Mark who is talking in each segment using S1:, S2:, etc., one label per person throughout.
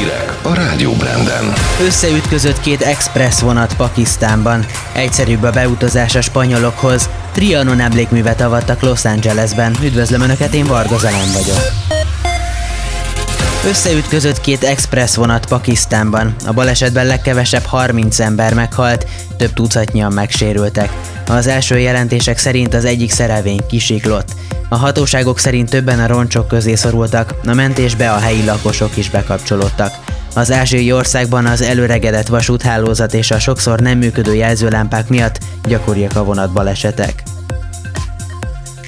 S1: Hírek a Rádió Branden.
S2: Összeütközött két express vonat Pakisztánban. Egyszerűbb a beutazás a spanyolokhoz. Trianon emlékművet avattak Los Angelesben. Üdvözlöm Önöket, én Varga Zalán vagyok. Összeütközött két express vonat Pakisztánban. A balesetben legkevesebb 30 ember meghalt, több tucatnyian megsérültek. Az első jelentések szerint az egyik szerelvény kisiklott. A hatóságok szerint többen a roncsok közé szorultak, a mentésbe a helyi lakosok is bekapcsolódtak. Az ázsiai országban az előregedett vasúthálózat és a sokszor nem működő jelzőlámpák miatt gyakoriak a vonatbalesetek.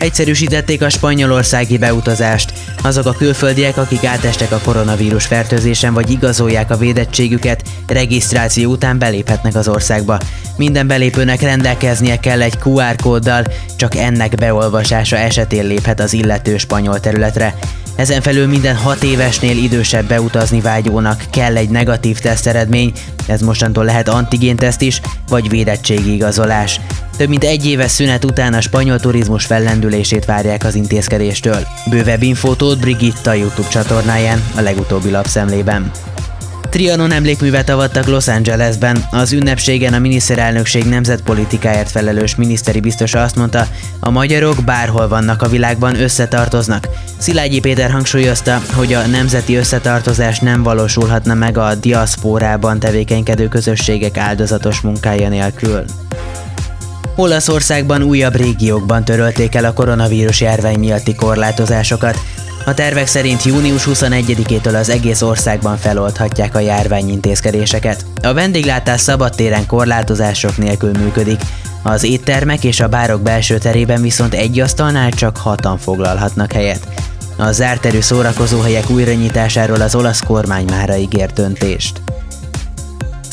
S2: Egyszerűsítették a spanyolországi beutazást. Azok a külföldiek, akik átestek a koronavírus fertőzésen vagy igazolják a védettségüket, regisztráció után beléphetnek az országba. Minden belépőnek rendelkeznie kell egy QR kóddal, csak ennek beolvasása esetén léphet az illető spanyol területre. Ezen felül minden hat évesnél idősebb beutazni vágyónak kell egy negatív teszteredmény, ez mostantól lehet antigénteszt is, vagy védettségi igazolás. Több mint egy éves szünet után a spanyol turizmus fellendülését várják az intézkedéstől. Bővebb infótót Brigitta YouTube csatornáján a legutóbbi lapszemlében. Trianon emlékművet avattak Los Angelesben. Az ünnepségen a miniszterelnökség nemzetpolitikáért felelős miniszteri biztosa azt mondta, a magyarok bárhol vannak a világban összetartoznak. Szilágyi Péter hangsúlyozta, hogy a nemzeti összetartozás nem valósulhatna meg a diaszpórában tevékenykedő közösségek áldozatos munkája nélkül. Olaszországban újabb régiókban törölték el a koronavírus járvány miatti korlátozásokat. A tervek szerint június 21-től az egész országban feloldhatják a járványintézkedéseket. A vendéglátás szabadtéren korlátozások nélkül működik, az éttermek és a bárok belső terében viszont egy asztalnál csak hatan foglalhatnak helyet. A zárterű szórakozóhelyek újranyitásáról az olasz kormány mára ígért döntést.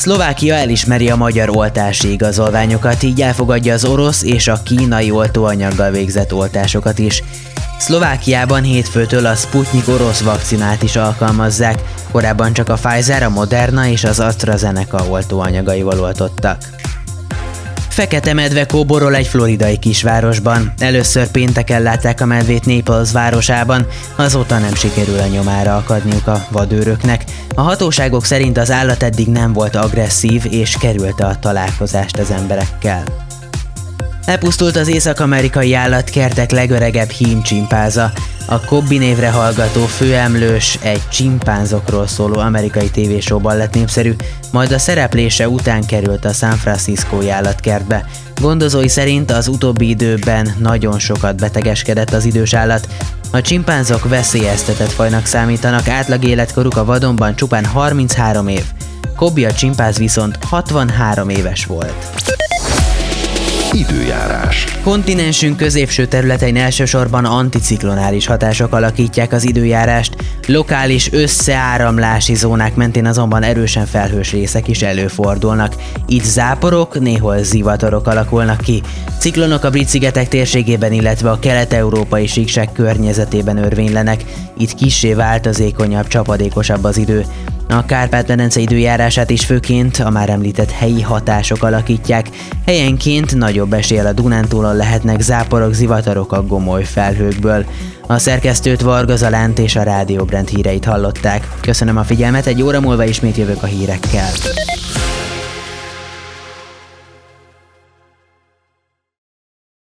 S2: Szlovákia elismeri a magyar oltási igazolványokat, így elfogadja az orosz és a kínai oltóanyaggal végzett oltásokat is. Szlovákiában hétfőtől a Sputnik orosz vakcinát is alkalmazzák, korábban csak a Pfizer, a Moderna és az AstraZeneca oltóanyagaival oltottak. Fekete medve kóborol egy floridai kisvárosban. Először pénteken látták a medvét Naples városában, azóta nem sikerül a nyomára akadniuk a vadőröknek. A hatóságok szerint az állat eddig nem volt agresszív és kerülte a találkozást az emberekkel. Elpusztult az észak-amerikai állatkertek legöregebb hímcsimpáza. A Kobbi névre hallgató főemlős egy csimpánzokról szóló amerikai tévésóban lett népszerű, majd a szereplése után került a San Francisco állatkertbe. Gondozói szerint az utóbbi időben nagyon sokat betegeskedett az idős állat, a csimpánzok veszélyeztetett fajnak számítanak, átlag életkoruk a vadonban csupán 33 év. Kobi a csimpáz viszont 63 éves volt.
S1: Időjárás.
S2: Kontinensünk középső területein elsősorban anticiklonális hatások alakítják az időjárást, lokális összeáramlási zónák mentén azonban erősen felhős részek is előfordulnak. Itt záporok, néhol zivatarok alakulnak ki. Ciklonok a Brit-szigetek térségében, illetve a kelet-európai síkság környezetében örvénylenek, itt kissé változékonyabb, csapadékosabb az idő. A Kárpát-medence időjárását is főként a már említett helyi hatások alakítják. Helyenként nagyobb eséllyel a Dunántúlon lehetnek záporok, zivatarok a gomoly felhőkből. A szerkesztőt Varga Zalánt és a Rádió Brand híreit hallották. Köszönöm a figyelmet, egy óra múlva ismét jövök a hírekkel.